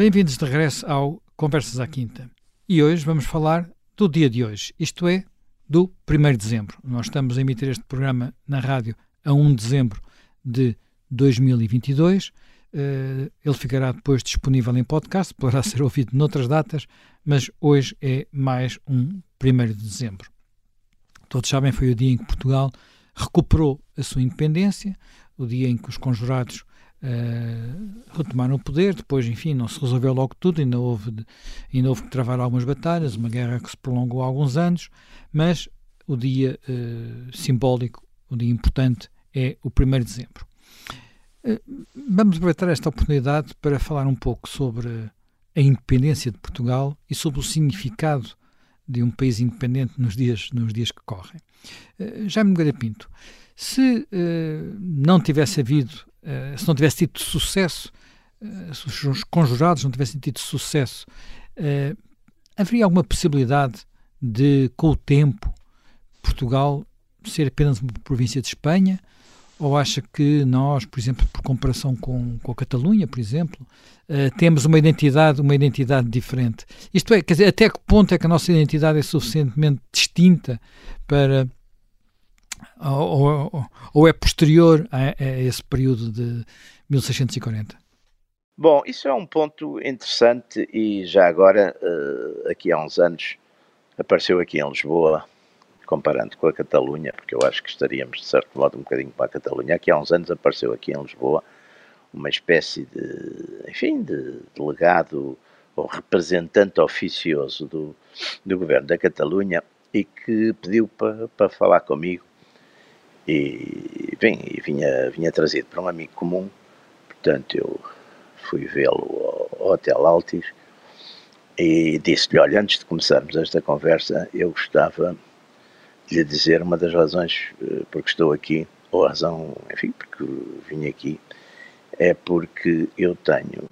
Bem-vindos de regresso ao Conversas à Quinta. E hoje vamos falar do dia de hoje, isto é, do 1 de dezembro. Nós estamos a emitir este programa na rádio a 1 de dezembro de 2022. Uh, ele ficará depois disponível em podcast, poderá ser ouvido noutras datas, mas hoje é mais um 1 de dezembro. Todos sabem, foi o dia em que Portugal recuperou a sua independência, o dia em que os conjurados uh, retomaram o poder, depois, enfim, não se resolveu logo tudo, ainda houve, ainda houve que travar algumas batalhas, uma guerra que se prolongou há alguns anos, mas o dia uh, simbólico, o dia importante é o 1 de dezembro. Uh, vamos aproveitar esta oportunidade para falar um pouco sobre a independência de Portugal e sobre o significado de um país independente nos dias, nos dias que correm. Uh, Jaime Nogueira Pinto, se uh, não tivesse havido, uh, se não tivesse tido sucesso, uh, se os conjurados não tivessem tido sucesso, haveria alguma possibilidade de, com o tempo, Portugal ser apenas uma província de Espanha? Ou acha que nós, por exemplo, por comparação com, com a Catalunha, por exemplo, temos uma identidade, uma identidade diferente? Isto é, quer dizer, até que ponto é que a nossa identidade é suficientemente distinta para ou, ou, ou é posterior a, a, esse período de 1640? Bom, isso é um ponto interessante e já agora, uh, aqui há uns anos, apareceu aqui em Lisboa, comparando com a Catalunha, porque eu acho que estaríamos, de certo modo, um bocadinho com a Catalunha. Aqui há uns anos apareceu aqui em Lisboa uma espécie de, enfim, de delegado ou representante oficioso do, do governo da Catalunha e que pediu para, para falar comigo e, bem, vinha, vinha trazido para um amigo comum, portanto eu fui vê-lo ao, ao Hotel Altis e disse-lhe, olha, antes de começarmos esta conversa, eu gostava de lhe dizer uma das razões eh, porque estou aqui, ou a razão, enfim, porque vim aqui, é porque eu tenho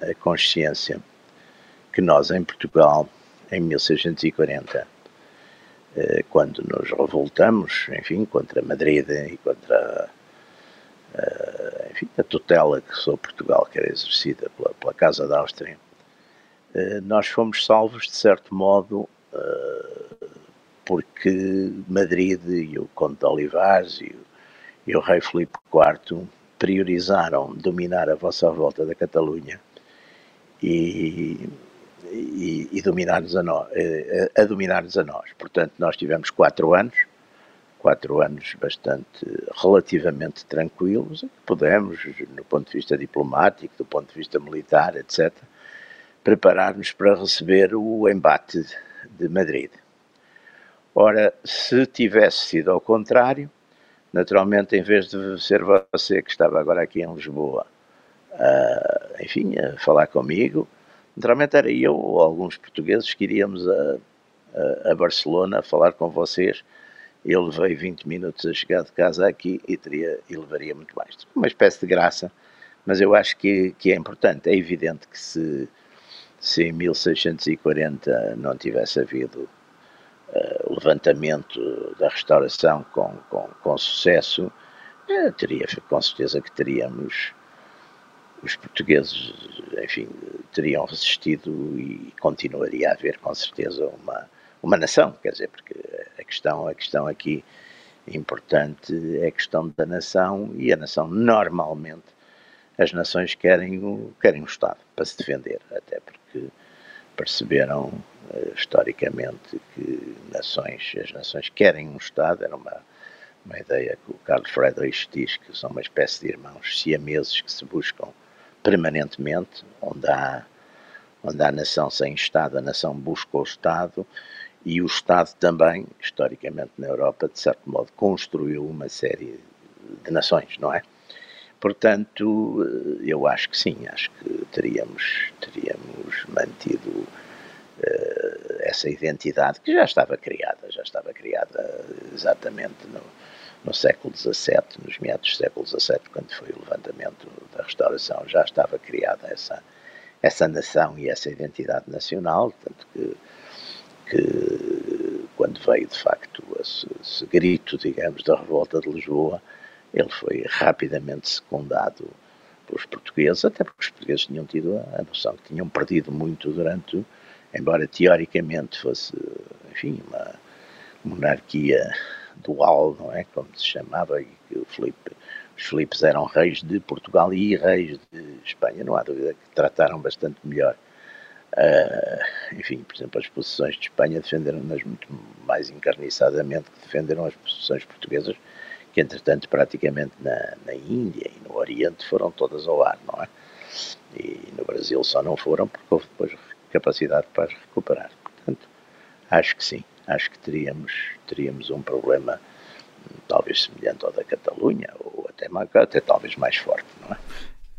a consciência que nós em Portugal, em 1640, eh, quando nos revoltamos, enfim, contra Madrid e contra eh, enfim, a tutela que sobre Portugal, que era exercida pela, pela Casa da Áustria, eh, nós fomos salvos, de certo modo, porque Madrid e o Conde de Olivares e o, e o rei Filipe IV priorizaram dominar a vossa volta da Catalunha e e, e dominar-nos a nós, a, a dominar-nos a nós. Portanto, nós tivemos quatro anos, quatro anos bastante, relativamente tranquilos, pudemos, no ponto de vista diplomático, do ponto de vista militar, etc., preparar-nos para receber o embate de Madrid. Ora, se tivesse sido ao contrário, naturalmente, em vez de ser você que estava agora aqui em Lisboa, uh, enfim, a falar comigo, Naturalmente era eu ou alguns portugueses que iríamos a, a, a Barcelona a falar com vocês. Eu levei 20 minutos a chegar de casa aqui e, teria, e levaria muito mais. Uma espécie de graça, mas eu acho que, que é importante. É evidente que se, se em 1640 não tivesse havido uh, levantamento da restauração com, com, com sucesso, uh, teria, com certeza que teríamos os portugueses, enfim, teriam resistido e continuaria a haver com certeza uma, uma nação, quer dizer, porque a questão, a questão aqui importante é a questão da nação e a nação normalmente as nações querem o, querem o Estado para se defender, até porque perceberam uh, historicamente que nações, as nações querem um Estado, era uma, uma ideia que o Carlos Friedrich diz que são uma espécie de irmãos siameses que se buscam permanentemente, onde há, onde há nação sem Estado, a nação busca o Estado, e o Estado também, historicamente na Europa, de certo modo, construiu uma série de nações, não é? Portanto, eu acho que sim, acho que teríamos, teríamos mantido uh, essa identidade que já estava criada, já estava criada exatamente no, no século XVII, nos meados do século XVII, quando foi o levantamento da restauração, já estava criada essa, essa nação e essa identidade nacional, tanto que, que quando veio de facto esse, esse grito, digamos, da revolta de Lisboa, ele foi rapidamente secundado pelos portugueses, até porque os portugueses tinham tido a, noção que tinham perdido muito durante, embora teoricamente fosse, enfim, uma monarquia dual, não é? Como se chamava, e que o os Filipes eram reis de Portugal e reis de Espanha, não há dúvida que trataram bastante melhor. Uh, enfim, por exemplo, as posições de Espanha defenderam-nas muito mais encarniçadamente que defenderam as posições portuguesas, que entretanto praticamente na, na Índia e no Oriente foram todas ao ar, não é? E no Brasil só não foram porque houve depois capacidade para recuperar. Portanto, acho que sim, acho que teríamos, teríamos um problema talvez semelhante ao da Catalunha, ou até, até talvez mais forte, não é?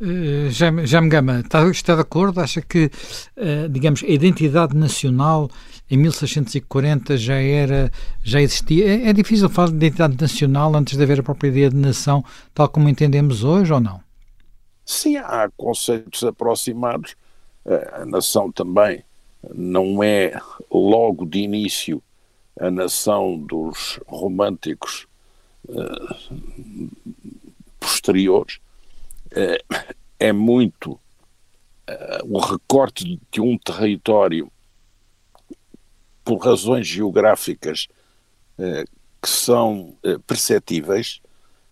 Uh, Jaime Gama, está, está de acordo? Acha que, uh, digamos, a identidade nacional em 1640 já era, já existia? É, é, difícil falar de identidade nacional antes de haver a própria ideia de nação, tal como entendemos hoje, ou não? Sim, há conceitos aproximados. Uh, a nação também não é logo de início a nação dos românticos uh, posteriores, uh, é muito uh, o recorte de um território por razões geográficas que são perceptíveis,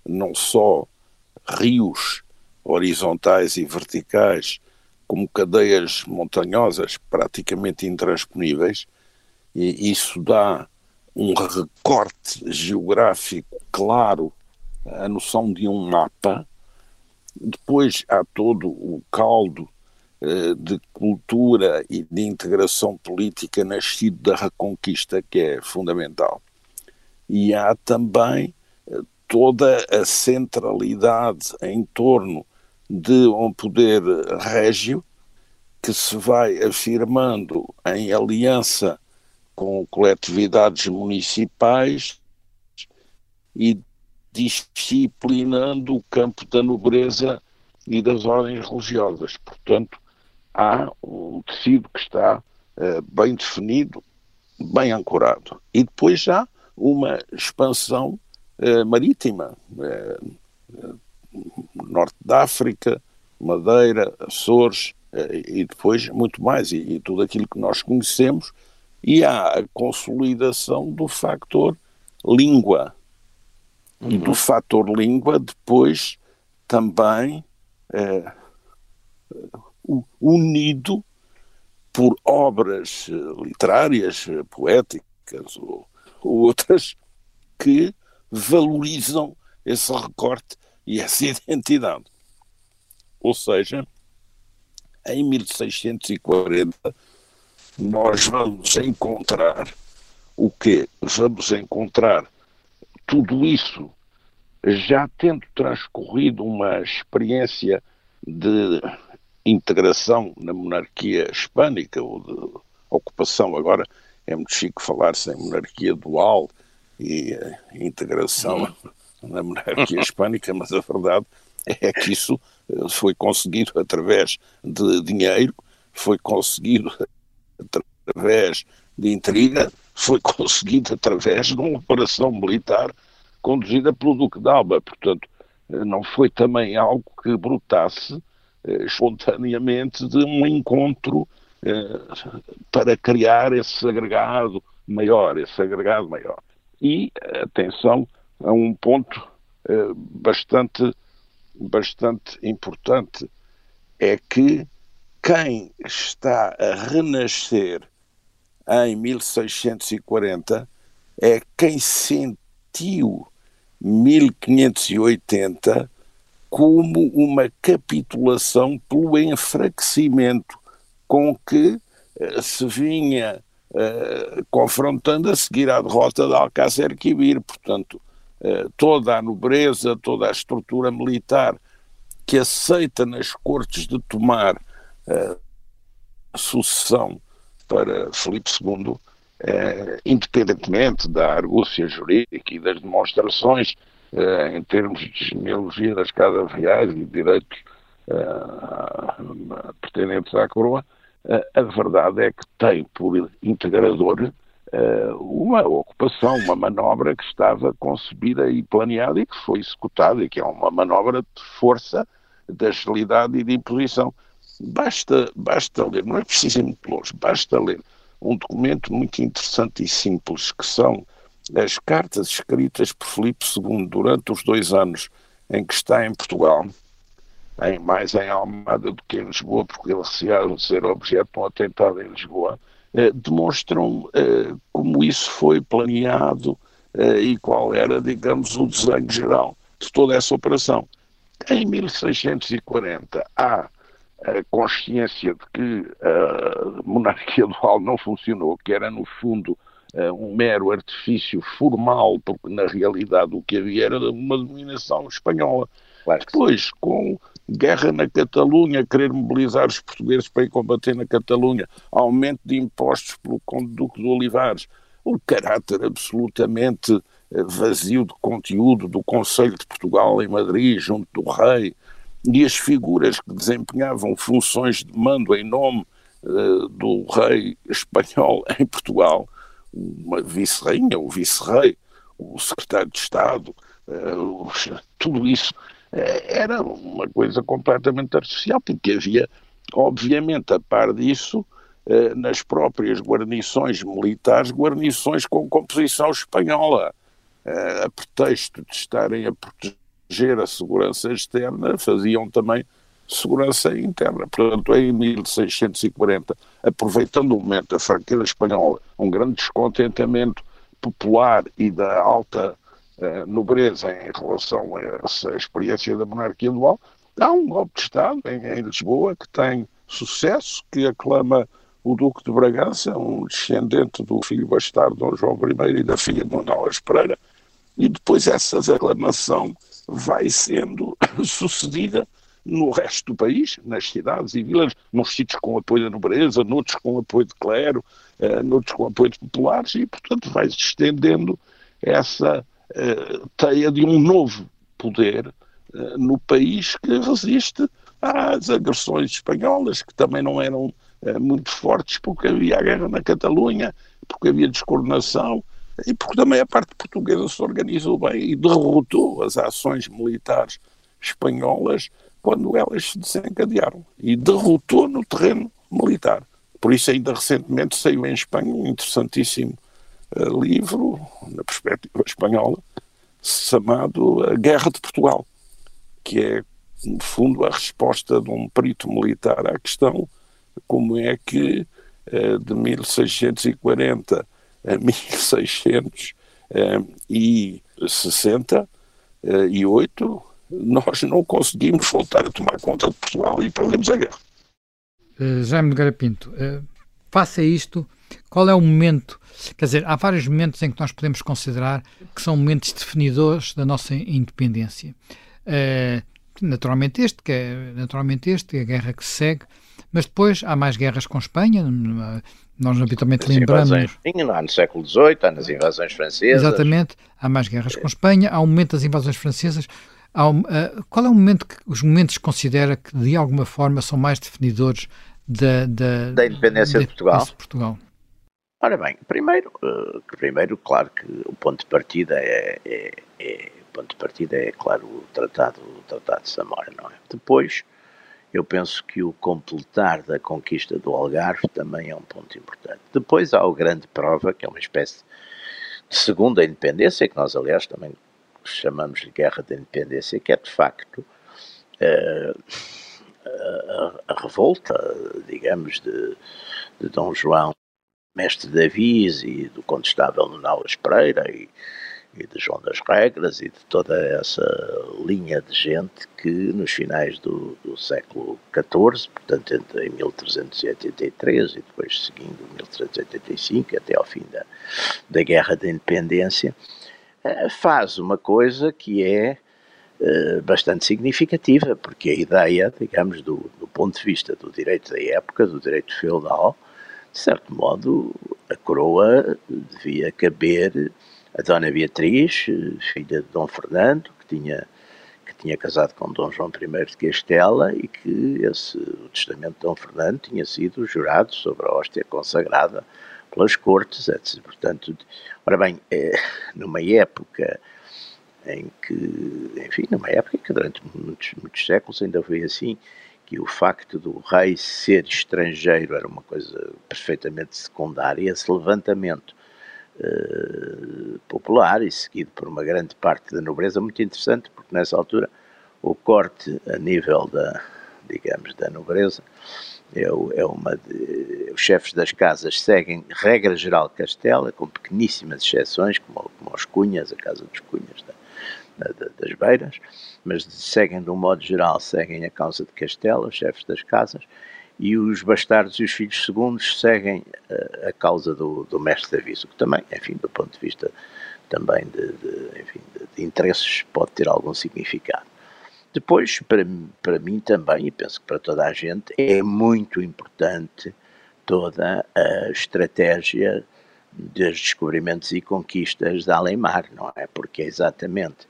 não só rios horizontais e verticais, como cadeias montanhosas praticamente intransponíveis, e isso dá um recorte geográfico claro, a noção de um mapa. Depois há todo o caldo eh, de cultura e de integração política nascido da Reconquista, que é fundamental. E há também eh, toda a centralidade em torno de um poder régio que se vai afirmando em aliança com coletividades municipais e disciplinando o campo da nobreza e das ordens religiosas. Portanto, há um tecido que está uh, bem definido, bem ancorado. E depois há uma expansão uh, marítima. Uh, norte da África, Madeira, Açores, e depois muito mais, e, e tudo aquilo que nós conhecemos e há a consolidação do fator língua. Uhum. E do fator língua depois também é, unido por obras literárias, poéticas ou, ou outras que valorizam esse recorte e essa identidade. Ou seja, em 1640 nós vamos encontrar o quê? Vamos encontrar tudo isso já tendo transcorrido uma experiência de integração na monarquia hispânica ou de ocupação, agora é muito chique falar-se em monarquia dual e uh, integração na monarquia hispânica, mas a verdade é que isso eh, foi conseguido através de dinheiro, foi conseguido através de intriga, foi conseguido através de uma operação militar conduzida pelo Duque de Alba. Portanto, eh, não foi também algo que brotasse eh, espontaneamente de um encontro eh, para criar esse agregado maior, esse agregado maior. E, atenção, a um ponto bastante, bastante importante, é que quem está a renascer em 1640 é quem sentiu 1580 como uma capitulação pelo enfraquecimento com que uh, se vinha uh, confrontando a seguir à derrota de Alcácer Quibir. Portanto, uh, toda a nobreza, toda a estrutura militar que aceita nas cortes de tomar a sucessão para Filipe II, eh, independentemente da argúcia jurídica e das demonstrações eh, em termos de genealogia das casas reais e direitos eh, pertinentes à coroa, eh, a verdade é que tem por integrador uma ocupação, uma manobra que estava concebida e planeada e que foi executada, e que é uma manobra de força da agilidade e de imposição. Basta, basta ler, não é preciso ir muito longe, basta ler um documento muito interessante e simples, que são as cartas escritas por Filipe II durante os dois anos em que está em Portugal, em, mais em Almada do que em Lisboa, porque ele receava ser objeto de um atentado em Lisboa, eh, demonstram eh, como isso foi planeado eh, e qual era, digamos, o desenho geral de toda essa operação. Em 1640 há a consciência de que a monarquia dual não funcionou, que era, no fundo, um mero artifício formal, porque na realidade o que havia era uma dominação espanhola. Claro Depois, com guerra na Catalunha, querer mobilizar os portugueses para ir combater na Catalunha, aumento de impostos pelo Conde Duque de Olivares, o caráter absolutamente eh, vazio de conteúdo do Conselho de Portugal em Madrid, junto do rei, e as figuras que desempenhavam funções de mando em nome uh, do rei espanhol em Portugal, uma vice-rainha, o vice-rei, o secretário de Estado, uh, tudo isso eh, era uma coisa completamente artificial, porque havia, obviamente, a par disso, eh, nas próprias guarnições militares, guarnições com composição espanhola, eh, a pretexto de estarem a proteger a segurança externa, faziam também segurança interna. Portanto, em 1640, aproveitando o momento da fraqueza espanhola, um grande descontentamento popular e da alta uh, nobreza em relação a essa experiência da monarquia dual, há um golpe de Estado em, em Lisboa que tem sucesso, que aclama o Duque de Bragança, um descendente do filho bastardo Dom João I e da filha de Manuel Pereira, e depois essa aclamação vai sendo sucedida no resto do país, nas cidades e vilas, nos sítios com apoio da nobreza, noutros com apoio de clero, uh, noutros com apoio de populares, e portanto vai se estendendo essa uh, teia de um novo poder uh, no país que resiste às agressões espanholas, que também não eram uh, muito fortes, porque havia a guerra na Catalunha, porque havia descoordenação, e porque também a parte portuguesa se organizou bem e derrotou as ações militares espanholas quando elas se desencadearam e derrotou no terreno militar. Por isso, ainda recentemente saiu em Espanha um interessantíssimo uh, livro, na perspectiva espanhola, chamado A Guerra de Portugal, que é, no fundo, a resposta de um perito militar à questão como é que uh, de 1640 a 1668 nós não conseguimos voltar a tomar conta de Portugal e perdemos a guerra. Uh, Jaime de Garapinto, uh, faça isto, qual é o momento, quer dizer, há vários momentos em que nós podemos considerar que são momentos definidores da nossa independência. Uh, naturalmente este, que é naturalmente este, a guerra que se segue, mas depois há mais guerras com Espanha, nós habitualmente lembramos. Invasões, há no século XVIII, há nas invasões francesas. Exatamente, há mais guerras com Espanha, há o momento das invasões francesas. Há, uh, qual é o momento que os momentos considera que de alguma forma são mais definidores da, da, da independência de, de Portugal? De Portugal? Ora bem, primeiro, uh, primeiro, claro que o ponto de partida é, é, é, ponto de partida é, claro, o tratado, o tratado de Samora, não é? Depois, eu penso que o completar da conquista do Algarve também é um ponto importante. Depois há o grande prova, que é uma espécie de segunda independência, que nós, aliás, também chamamos de Guerra da Independência, que é de facto uh, a, a, revolta, digamos, de, de Dom João, mestre de Avis e do condestável Nuno Pereira e, e de João das Regras e de toda essa linha de gente que nos finais do, do século XIV, portanto entre 1383 e depois seguindo 1385 até ao fim da, da Guerra da Independência, eh, faz uma coisa que é uh, bastante significativa, porque a ideia, digamos, do, do, ponto de vista do direito da época, do direito feudal, de certo modo, a coroa devia caber a Dona Beatriz, filha de Dom Fernando, que tinha, que tinha casado com Dom João I de Castela e que esse, o testamento de Dom Fernando tinha sido jurado sobre a hóstia consagrada pelas cortes, etc. Portanto, ora bem, é, numa época em que, enfim, numa época que durante muitos, muitos séculos ainda foi assim, que o facto do rei ser estrangeiro era uma coisa perfeitamente secundária, esse levantamento uh, popular e seguido por uma grande parte da nobreza, muito interessante, porque nessa altura o corte a nível da, digamos, da nobreza é, é uma de, os chefes das casas seguem regra geral Castela, com pequeníssimas exceções, como, como os Cunhas, a casa dos Cunhas da, da, das Beiras, mas seguem de um modo geral, seguem a causa de Castela, os chefes das casas, e os bastardos e os filhos segundos seguem a, a causa do, do mestre de aviso, que também, enfim, do ponto de vista também de, de enfim, de, interesses, pode ter algum significado. Depois, para, para mim também, e penso que para toda a gente, é muito importante toda a estratégia dos descobrimentos e conquistas de Alemar, não é? Porque é exatamente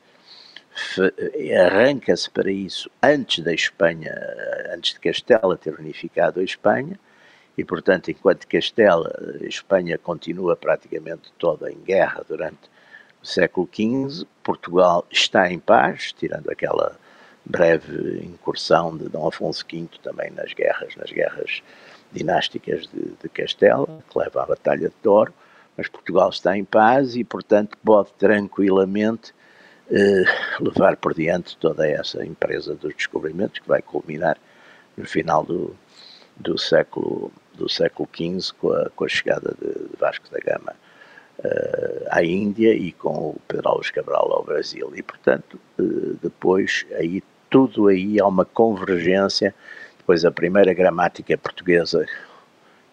arranca-se para isso antes da Espanha, antes de Castela ter unificado a Espanha, e portanto, enquanto Castela, a Espanha continua praticamente toda em guerra durante o século XV, Portugal está em paz, tirando aquela breve incursão de Dom Afonso V também nas guerras, nas guerras dinásticas de, de Castela, que leva à Batalha de Douro, mas Portugal está em paz e, portanto, pode tranquilamente eh, levar por diante toda essa empresa dos descobrimentos que vai culminar no final do, do século do século XV com a, com a chegada de, Vasco da Gama uh, à Índia e com o Pedro Alves Cabral ao Brasil. E portanto uh, depois aí tudo aí há uma convergência. Depois a primeira gramática portuguesa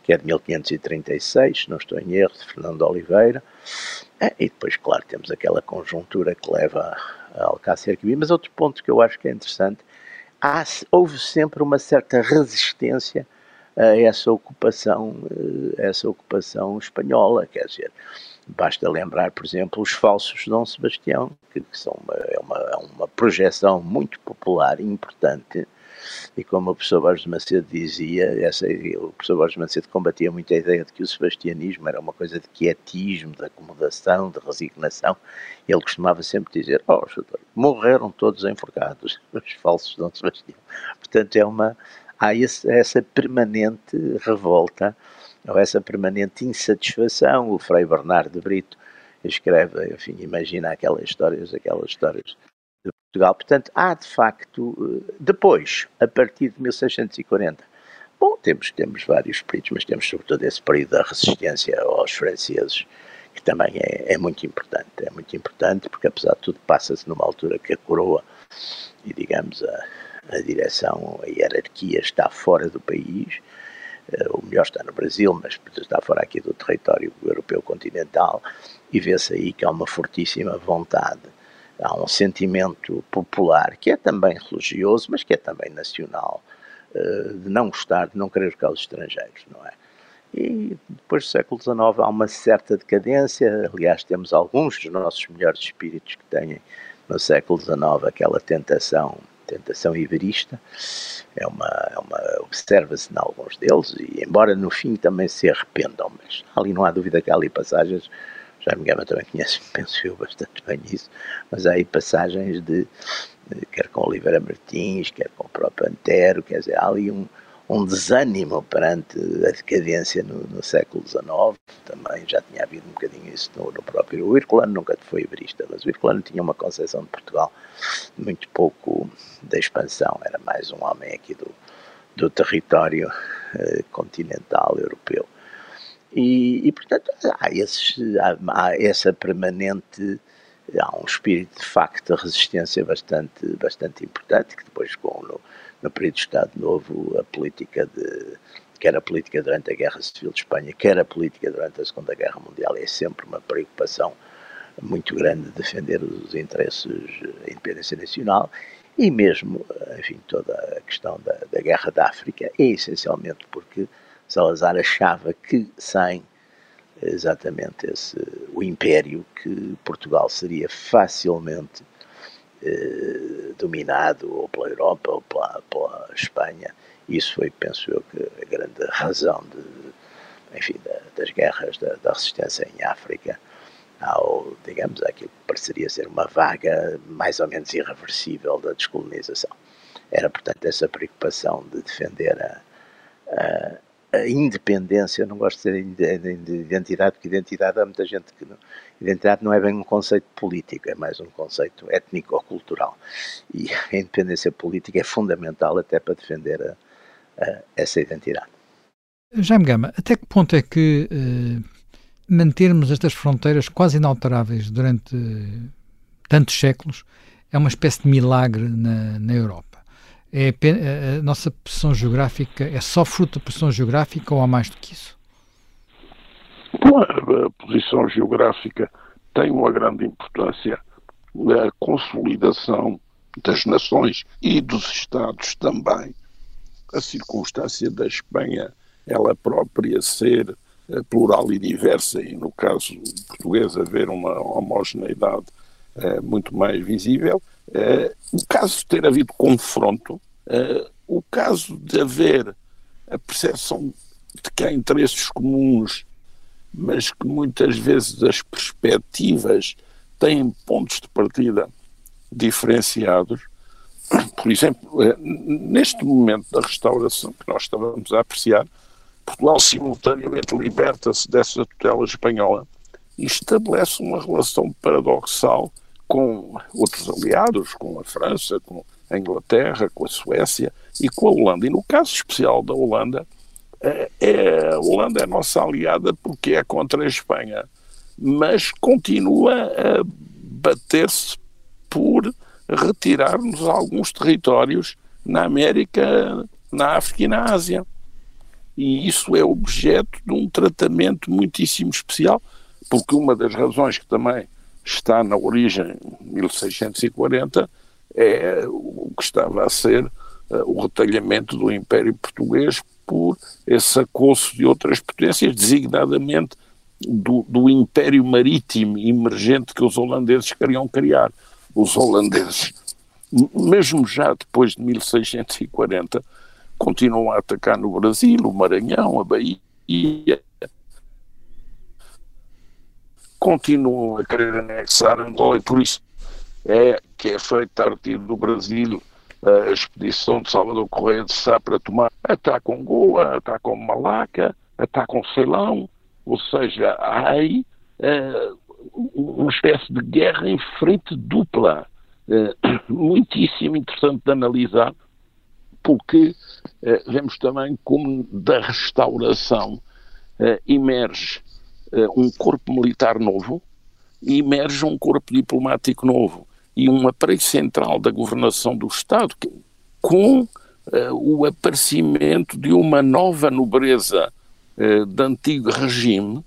que é de 1536 não estou em erro de Fernando Oliveira e depois, claro, temos aquela conjuntura que leva a Alcácer Quibir, mas outro ponto que eu acho que é interessante, há, houve sempre uma certa resistência a essa ocupação, a eh, essa ocupação espanhola, quer dizer, basta lembrar, por exemplo, os falsos Dom Sebastião, que, que são uma, é uma, é uma projeção muito popular e importante, e como o professor Borges Macedo dizia, essa, o professor Borges Macedo combatia muito a ideia de que o sebastianismo era uma coisa de quietismo, de acomodação, de resignação. Ele costumava sempre dizer: Oh, morreram todos enforcados, os falsos Dom Sebastião. Portanto, é uma, há esse, essa permanente revolta, ou essa permanente insatisfação. O Frei Bernardo Brito escreve, enfim, imagina aquelas histórias, aquelas histórias Portugal. Portanto, há de facto, eh, depois, a partir de 1640, bom, temos, temos vários períodos, mas temos sobretudo esse período da resistência aos franceses, que também é, é muito importante. É muito importante porque, apesar de tudo, passa-se numa altura que a coroa e, digamos, a, a direção, a hierarquia está fora do país, eh, o melhor está no Brasil, mas está fora aqui do território europeu continental, e vê-se aí que há uma fortíssima vontade há um sentimento popular que é também religioso, mas que é também nacional, eh, de não gostar, de não querer ficar os estrangeiros, não é? E depois do século XIX há uma certa decadência, aliás, temos alguns dos nossos melhores espíritos que têm no século XIX aquela tentação, tentação iberista, é uma, é uma observa-se em alguns deles, e embora no fim também se arrependam, mas ali não há dúvida que há ali passagens Jaime Gama também conhece, penso eu, bastante bem isso, mas há aí passagens de, quer com Oliveira Martins, quer com o próprio Antero, quer dizer, há ali um, um desânimo perante a decadência no, no, século XIX, também já tinha havido um bocadinho isso no, no próprio. O Herculano nunca foi iberista, mas o Herculano tinha uma concepção de Portugal muito pouco da expansão, era mais um homem aqui do, do território eh, continental europeu. E, e portanto, há, esses, há, há, essa permanente, há um espírito de facto de resistência bastante, bastante importante, que depois, com, no, no período de Estado Novo, a política de, quer a política durante a Guerra Civil de Espanha, quer a política durante a Segunda Guerra Mundial, é sempre uma preocupação muito grande de defender os interesses da independência nacional e mesmo, enfim, toda a questão da, da Guerra da África é essencialmente porque Salazar achava que sem exatamente esse, o império que Portugal seria facilmente eh, dominado ou pela Europa ou pela, pela, Espanha. Isso foi, penso eu, que a grande razão de, enfim, da, das guerras da, da, resistência em África ao, digamos, àquilo que pareceria ser uma vaga mais ou menos irreversível da descolonização. Era, portanto, essa preocupação de defender a, a, independência, não gosto de dizer de identidade, porque identidade há muita gente que não, identidade não é bem um conceito político, é mais um conceito étnico ou cultural. E a independência política é fundamental até para defender a, a, essa identidade. Jaime Gama, até que ponto é que eh, mantermos estas fronteiras quase inalteráveis durante tantos séculos é uma espécie de milagre na, na Europa? É, a nossa posição geográfica é só fruto da posição geográfica ou há mais do que isso? A posição geográfica tem uma grande importância na consolidação das nações e dos Estados também. A circunstância da Espanha, ela própria ser eh, plural e diversa, e no caso português haver uma homogeneidade é, muito mais visível, o caso de ter havido confronto, é, o caso de haver a percepção de que há interesses comuns, mas que muitas vezes as perspectivas têm pontos de partida diferenciados. Por exemplo, neste momento da restauração que nós estávamos a apreciar, Portugal simultaneamente liberta-se dessa tutela espanhola e estabelece uma relação paradoxal com outros aliados, com a França, com a Inglaterra, com a Suécia e com a Holanda. E no caso especial da Holanda, é, é, a Holanda é nossa aliada porque é contra a Espanha, mas continua a bater-se por retirar-nos alguns territórios na América, na África e na Ásia. E isso é objeto de um tratamento muitíssimo especial, porque uma das razões que também está na origem 1640 é o que estava a ser uh, o retalhamento do Império Português por esse acosso de outras potências, designadamente do, do Império Marítimo emergente que os holandeses queriam criar. Os holandeses, mesmo já depois de 1640, continuam a atacar no Brasil, o Maranhão, a Bahia, continuam a querer anexar Angola e por isso é que é feita a partir do Brasil a expedição de Salvador Correia de Sá para tomar. Ataque Angola, ataque Malaca, ataque Ceilão, ou seja, há aí uh, uma espécie de guerra em frente dupla, uh, muitíssimo interessante de analisar, porque uh, vemos também como da restauração emerge um corpo militar novo e emerge um corpo diplomático novo e um aparelho central da governação do Estado com uh, o aparecimento de uma nova nobreza uh, antigo regime, uh,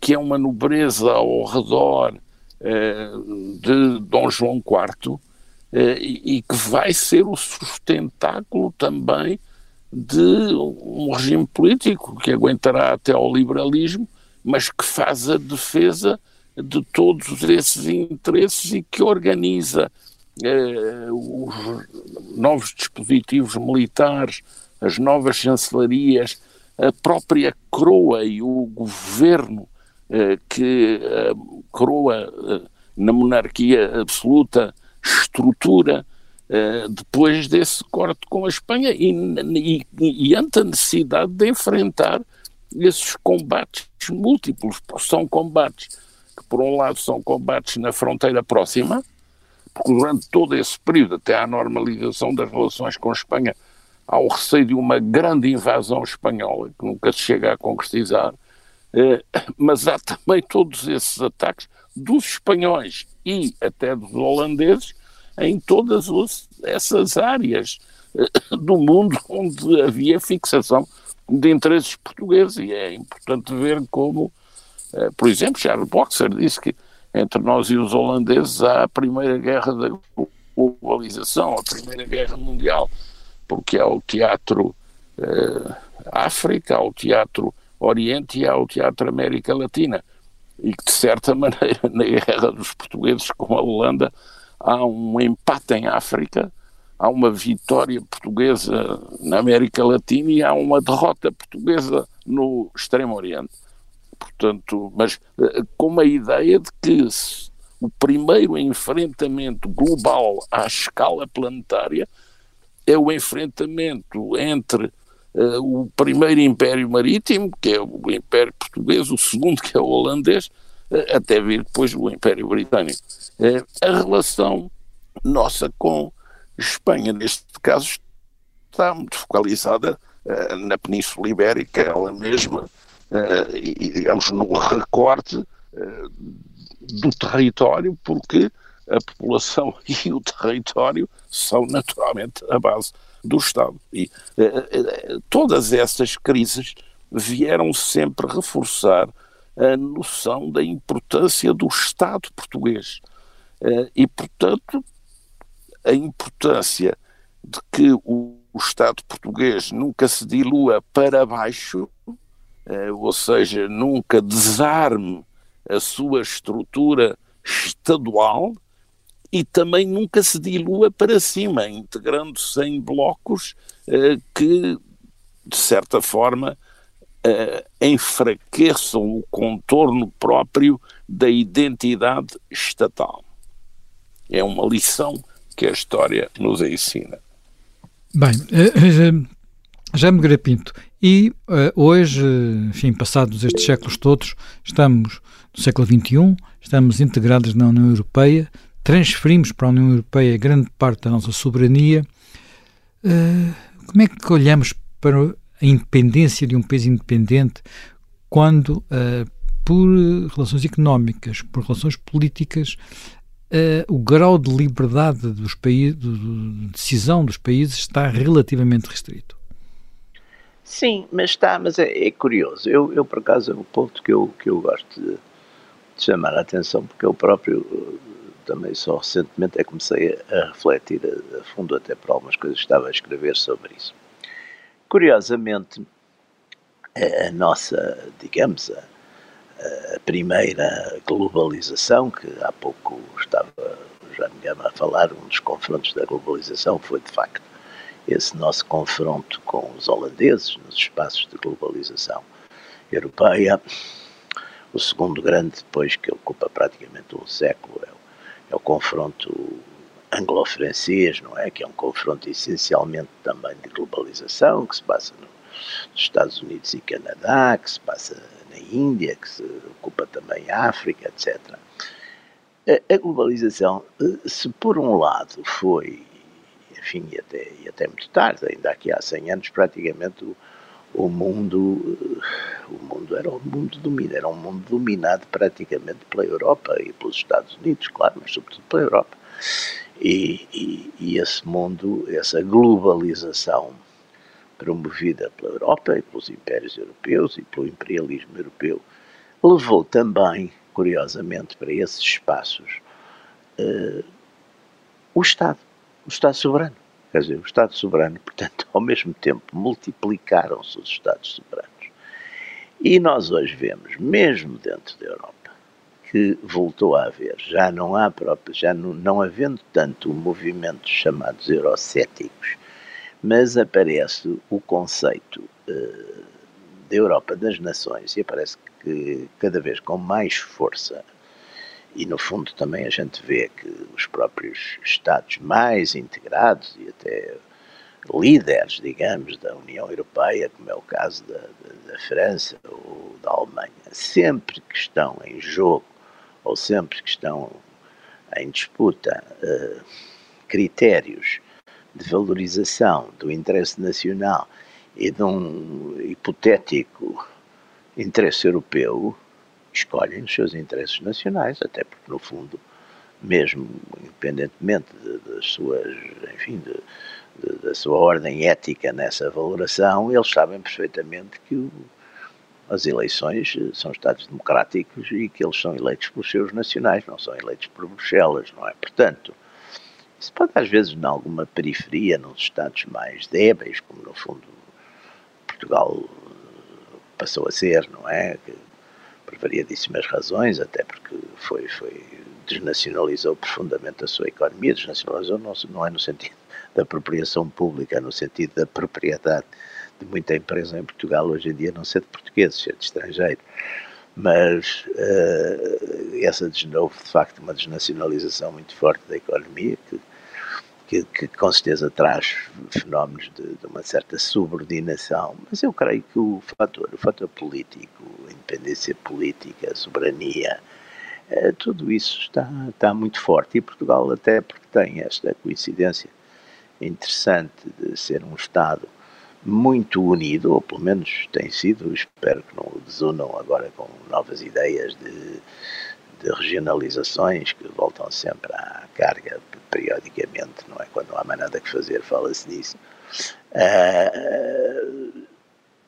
que é uma nobreza ao redor de Dom João IV e, e que vai ser o sustentáculo também de um regime político que aguentará até ao liberalismo, mas que faz a defesa de todos esses interesses e que organiza eh, os novos dispositivos militares, as novas chancelarias, a própria coroa e o governo eh, que a coroa eh, na monarquia absoluta estrutura eh, depois desse corte com a Espanha e, e, e ante a necessidade de enfrentar esses combates múltiplos, são combates que por um lado são combates na fronteira próxima, porque durante todo esse período, até à normalização das relações com a Espanha, há o receio de uma grande invasão espanhola, que nunca se chega a concretizar, eh, mas há também todos esses ataques dos espanhóis e até dos holandeses em todas essas áreas eh, do mundo onde havia fixação de interesses portugueses. E é importante ver como eh, por exemplo, Charles Boxer disse que entre nós e os holandeses há a primeira guerra da globalização, a primeira guerra mundial, porque há o teatro uh, África, há o teatro Oriente e há o teatro América Latina. E que, de certa maneira, na guerra dos portugueses com a Holanda, há um empate em África, há uma vitória portuguesa na América Latina e há uma derrota portuguesa no Extremo Oriente portanto, mas com uma ideia de que o primeiro enfrentamento global à escala planetária é o enfrentamento entre uh, o primeiro império marítimo, que é o império português, o segundo, que é o holandês, uh, até vir depois o império britânico. Uh, a relação nossa com Espanha, neste caso, está muito focalizada na Península Ibérica, ela mesma, e, digamos, no recorte do território, porque a população e o território são naturalmente a base do Estado. E todas essas crises vieram sempre reforçar a noção da importância do Estado português. E, portanto, a importância de que o, o Estado português nunca se dilua para baixo, ou seja, nunca desarme a sua estrutura estadual, e também nunca se dilua para cima, integrando-se em blocos eh, que, de certa forma, eh, enfraqueçam o contorno próprio da identidade estatal. É uma lição que a história nos ensina. Bem, eh, já me Pinto, e uh, hoje, enfim, passados estes séculos todos, estamos no século XXI, estamos integrados na União Europeia, transferimos para a União Europeia grande parte da nossa soberania, como é que olhamos para a independência de um país independente quando, por relações económicas, por relações políticas, uh, o grau de liberdade dos países, de decisão dos países está relativamente restrito? Sim, mas está, mas é, é curioso. Eu, eu, por acaso, é um ponto que eu, que eu gosto de, de chamar a atenção, porque eu próprio também só recentemente é que comecei a, refletir a, a, fundo até por algumas coisas que estava a escrever sobre isso. Curiosamente, a, a nossa, digamos, a, a, primeira globalização, que há pouco estava já me a falar, um dos confrontos da globalização foi de facto esse nosso confronto com os holandeses nos espaços de globalização europeia. O segundo grande, depois que ocupa praticamente um século, é o é o confronto anglo-francês, não é? Que é um confronto essencialmente também de globalização, que se passa no, nos Estados Unidos e Canadá, que se passa Índia, que se ocupa também a África, etc. A, globalização, eh, se por um lado foi, enfim, e até, e até muito tarde, ainda aqui há 100 anos, praticamente o, o mundo, o mundo era um mundo dominado, era um mundo dominado praticamente pela Europa e pelos Estados Unidos, claro, mas sobretudo pela Europa. E, e, e esse mundo, essa globalização promovida pela Europa e pelos impérios europeus e pelo imperialismo europeu, levou também, curiosamente, para esses espaços uh, o Estado, o Estado soberano. Quer dizer, o Estado soberano, portanto, ao mesmo tempo multiplicaram-se os Estados soberanos. E nós hoje vemos, mesmo dentro da Europa, que voltou a haver, já não há próprio, já não, não havendo tanto o movimento chamados eurocéticos, mas aparece o conceito uh, da Europa das Nações e aparece que cada vez com mais força e no fundo também a gente vê que os próprios Estados mais integrados e até líderes, digamos, da União Europeia, como é o caso da, da, da França ou da Alemanha, sempre que estão em jogo ou sempre que estão em disputa uh, critérios de valorização do interesse nacional e de um hipotético interesse europeu, escolhem os seus interesses nacionais, até porque, no fundo, mesmo independentemente de, das suas, enfim, de, de, da sua ordem ética nessa valoração, eles sabem perfeitamente que o, as eleições são Estados democráticos e que eles são eleitos pelos seus nacionais, não são eleitos por Bruxelas, não é? Portanto, isso pode às vezes, em alguma periferia, nos Estados mais débeis, como no fundo Portugal passou a ser, não é? por variadíssimas razões, até porque foi, foi desnacionalizou profundamente a sua economia, desnacionalizou não, não é no sentido da apropriação pública, é no sentido da propriedade de muita empresa em Portugal hoje em dia não ser de portugueses, ser de estrangeiro. mas uh, essa de novo, de facto, uma desnacionalização muito forte da economia que, que, que com certeza traz fenómenos de, de, uma certa subordinação, mas eu creio que o fator, o fator político, a independência política, a soberania, uh, tudo isso está, está muito forte. E Portugal até porque tem esta coincidência interessante de ser um Estado muito unido, ou pelo menos tem sido, espero que não o desunam agora com novas ideias de, de regionalizações que voltam sempre à carga periodicamente, não é? Quando não há mais nada que fazer, fala-se disso. Uh,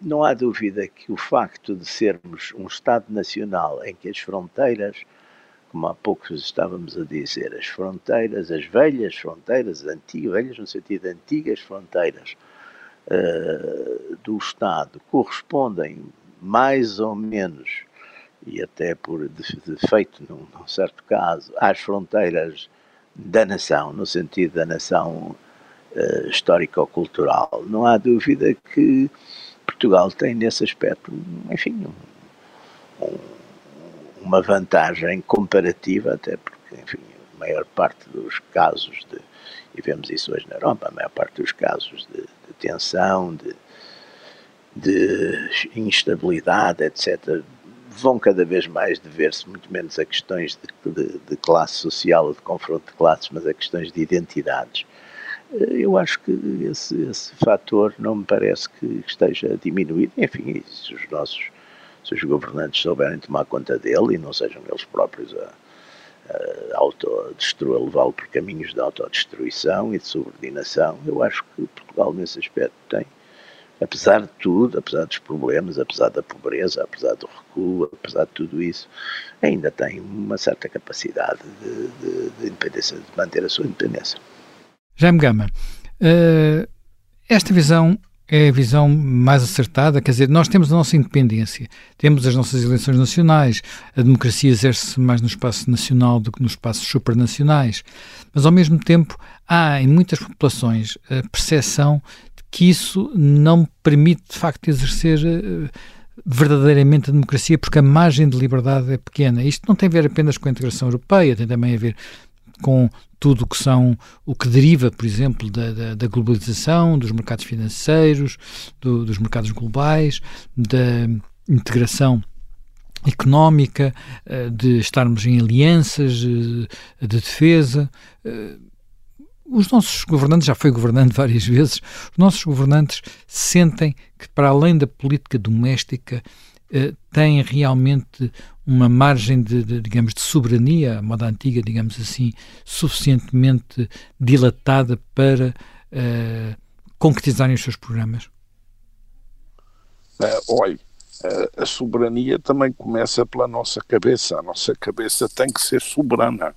não há dúvida que o facto de sermos um Estado nacional em que as fronteiras, como há pouco estávamos a dizer, as fronteiras, as velhas fronteiras, antigas, velhas no sentido de antigas fronteiras, uh, do Estado correspondem mais ou menos, e até por defeito num, num certo caso, às fronteiras da nação, no sentido da nação uh, histórico-cultural. Não há dúvida que Portugal tem nesse aspecto, enfim, um, um, uma vantagem comparativa, até porque, enfim, a maior parte dos casos de, e vemos isso hoje na Europa, a maior parte dos casos de, de tensão, de, de instabilidade, etc., vão cada vez mais dever-se muito menos a questões de, de, de, classe social ou de confronto de classes, mas a questões de identidades. Eh, eu acho que esse, esse fator não me parece que esteja diminuído. Enfim, se os nossos se os governantes souberem tomar conta dele e não sejam eles próprios a, uh, autodestruir, levá-lo por caminhos de autodestruição e de subordinação. Eu acho que Portugal, nesse aspecto, tem, apesar de tudo, apesar dos problemas, apesar da pobreza, apesar do recuo, apesar de tudo isso, ainda tem uma certa capacidade de, de, de independência, de manter a sua independência. Jaime Gama, uh, esta visão é a visão mais acertada. Quer dizer, nós temos a nossa independência, temos as nossas eleições nacionais, a democracia exerce-se mais no espaço nacional do que nos espaços supranacionais, mas ao mesmo tempo há em muitas populações a percepção que isso não permite de facto exercer uh, verdadeiramente a democracia, porque a margem de liberdade é pequena. Isto não tem a ver apenas com a integração europeia, tem também a ver com tudo o que são o que deriva, por exemplo, da, da, da globalização, dos mercados financeiros, do, dos mercados globais, da integração económica, eh, de estarmos em alianças de defesa. Eh, os nossos governantes, já foi governando várias vezes, os nossos governantes sentem que, para além da política doméstica, eh, têm realmente uma margem de, de, digamos, de soberania, a moda antiga, digamos assim, suficientemente dilatada para uh, concretizarem os seus programas? Uh, olha, uh, a soberania também começa pela nossa cabeça. A nossa cabeça tem que ser soberana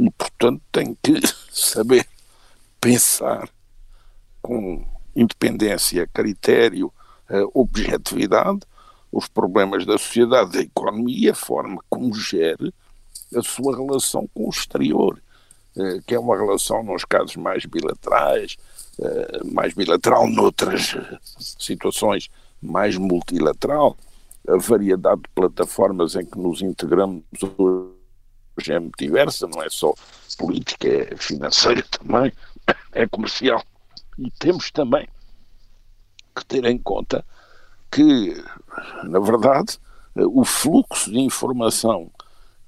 e, portanto, tem que saber pensar com independência, critério, uh, objetividade os problemas da sociedade, da economia, a forma como gere a sua relação com o exterior, eh, que é uma relação, nos casos mais bilaterais, eh, mais bilateral, noutras situações mais multilateral. A variedade de plataformas em que nos integramos hoje é muito diversa, não é só política, é financeira também, é comercial. E temos também que ter em conta que, na verdade, o fluxo de informação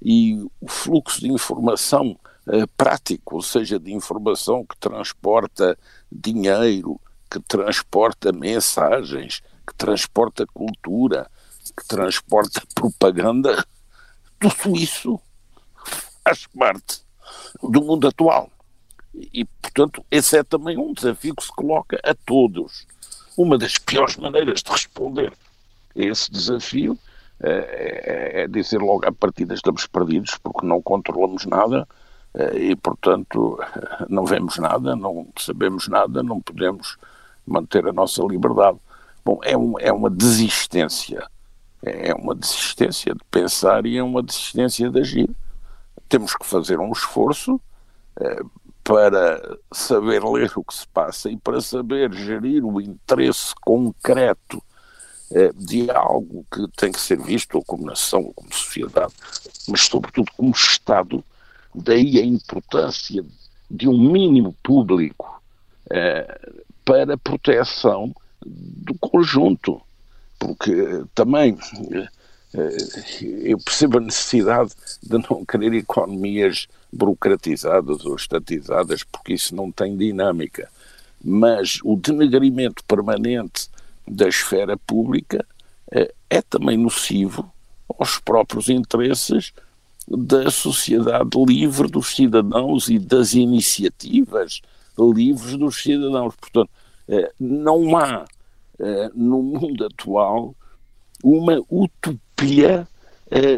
e o fluxo de informação uh, prático, ou seja, de informação que transporta dinheiro, que transporta mensagens, que transporta cultura, que transporta propaganda, tudo isso faz parte do mundo atual. E, portanto, esse é também um desafio que se coloca a todos uma das piores maneiras de responder a esse desafio é, é dizer logo à partida estamos perdidos porque não controlamos nada eh, e, portanto, não vemos nada, não sabemos nada, não podemos manter a nossa liberdade. Bom, é, um, é uma desistência. É uma desistência de pensar e é uma desistência de agir. Temos que fazer um esforço eh, para saber ler o que se passa e para saber gerir o interesse concreto de algo que tem que ser visto como nação, como sociedade, mas sobretudo como Estado. Daí a importância de um mínimo público para proteção do conjunto, porque também eu percebo a necessidade de não querer economias burocratizadas ou estatizadas, porque isso não tem dinâmica. Mas o denegrimento permanente da esfera pública é, é também nocivo aos próprios interesses da sociedade livre dos cidadãos e das iniciativas livres dos cidadãos. Portanto, é, não há no mundo atual uma utopia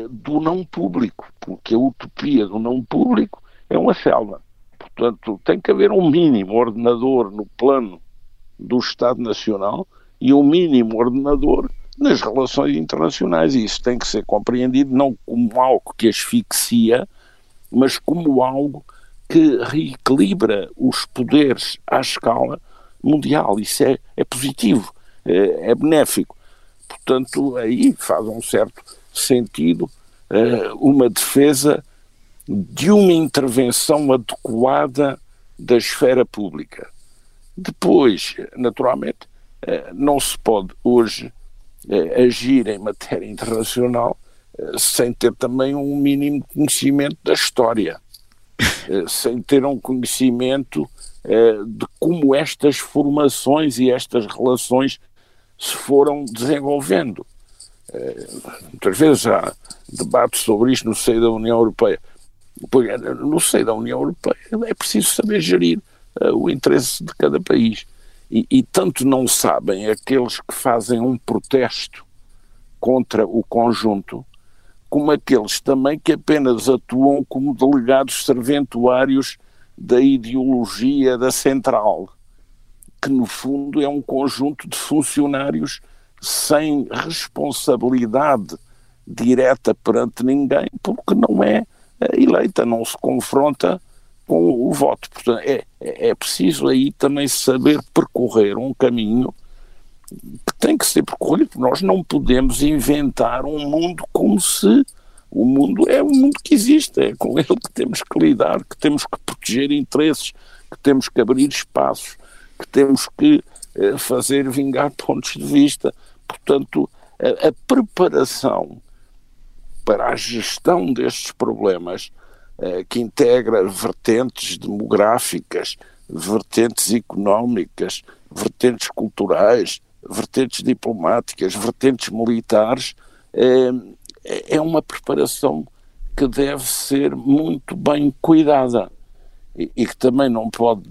do não público, porque a utopia do não público é uma selva. Portanto, tem que haver um mínimo ordenador no plano do Estado Nacional e um mínimo ordenador nas relações internacionais. E isso tem que ser compreendido não como algo que asfixia, mas como algo que reequilibra os poderes à escala mundial. Isso é, é positivo, é, é benéfico. Portanto, aí faz um certo sentido uh, uma defesa de uma intervenção adequada da esfera pública. Depois, naturalmente, eh, não se pode hoje eh, agir em matéria internacional eh, sem ter também um mínimo conhecimento da história, sem ter um conhecimento de como estas formações e estas relações se foram desenvolvendo. Muitas vezes há debates sobre isto no seio da União Europeia. No seio da União Europeia é preciso saber gerir o interesse de cada país. E, e tanto não sabem aqueles que fazem um protesto contra o conjunto, como aqueles também que apenas atuam como delegados serventuários da ideologia da central, que no fundo é um conjunto de funcionários sem responsabilidade direta perante ninguém, porque não é eleita, não se confronta com o voto. Portanto, é, é, é preciso aí também saber percorrer um caminho que tem que ser percorrido, nós não podemos inventar um mundo como se o mundo é o mundo que existe, é com ele que temos que lidar, que temos que proteger interesses, que temos que abrir espaços, que temos que eh, fazer vingar pontos de vista. Portanto, a, a preparação para a gestão destes problemas eh, que integra vertentes demográficas, vertentes económicas, vertentes culturais, vertentes diplomáticas, vertentes militares, eh, é uma preparação que deve ser muito bem cuidada e, que também não pode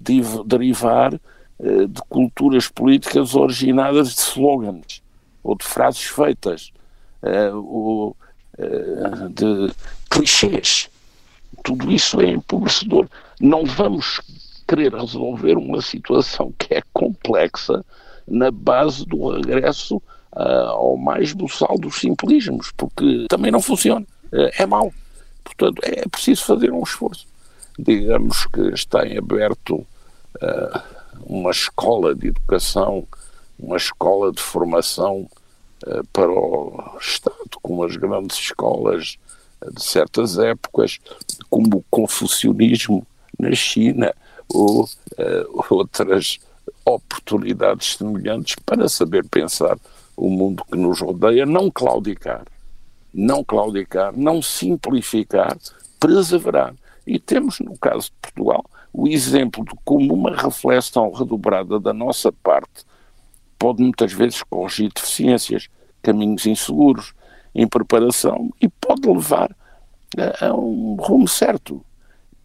derivar de culturas políticas originadas de slogans ou de frases feitas ou de clichês tudo isso é empobrecedor. Não vamos querer resolver uma situação que é complexa na base do regresso ao mais buçal dos simplismos, porque também não funciona. É mau. Portanto, é preciso fazer um esforço. Digamos que está em aberto uh, uma escola de educação, uma escola de formação para o Estado, como as grandes escolas de certas épocas, como o confucionismo na China ou uh, outras oportunidades semelhantes para saber pensar o mundo que nos rodeia, não claudicar, não claudicar, não simplificar, perseverar. E temos, no caso de Portugal, o exemplo de como uma reflexão redobrada da nossa parte pode muitas vezes corrigir deficiências, caminhos inseguros, em preparação e pode levar a, a um rumo certo.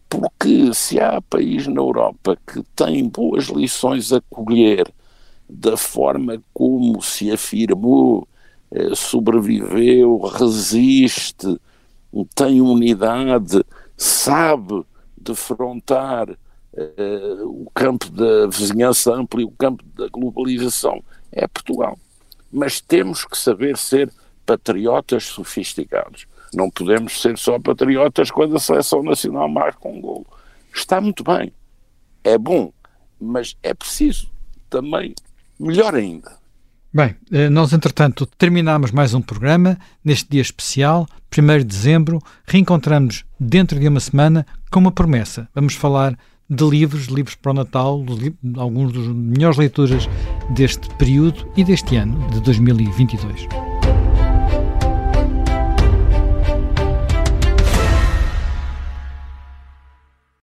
Porque se há país na Europa que tem boas lições a colher da forma como se afirmou, eh, sobreviveu, resiste, tem unidade, sabe defrontar eh, o campo da vizinhança ampla e o campo da globalização, é Portugal. Mas temos que saber ser patriotas sofisticados. Não podemos ser só patriotas quando a seleção nacional marca um gol. Está muito bem, é bom, mas é preciso também, melhor ainda, Bem, eh, nós entretanto terminamos mais um programa neste dia especial, 1 de dezembro. Reencontramos dentro de uma semana com uma promessa. Vamos falar de livros, livros para o Natal, alguns dos melhores leituras deste período e deste ano de 2022.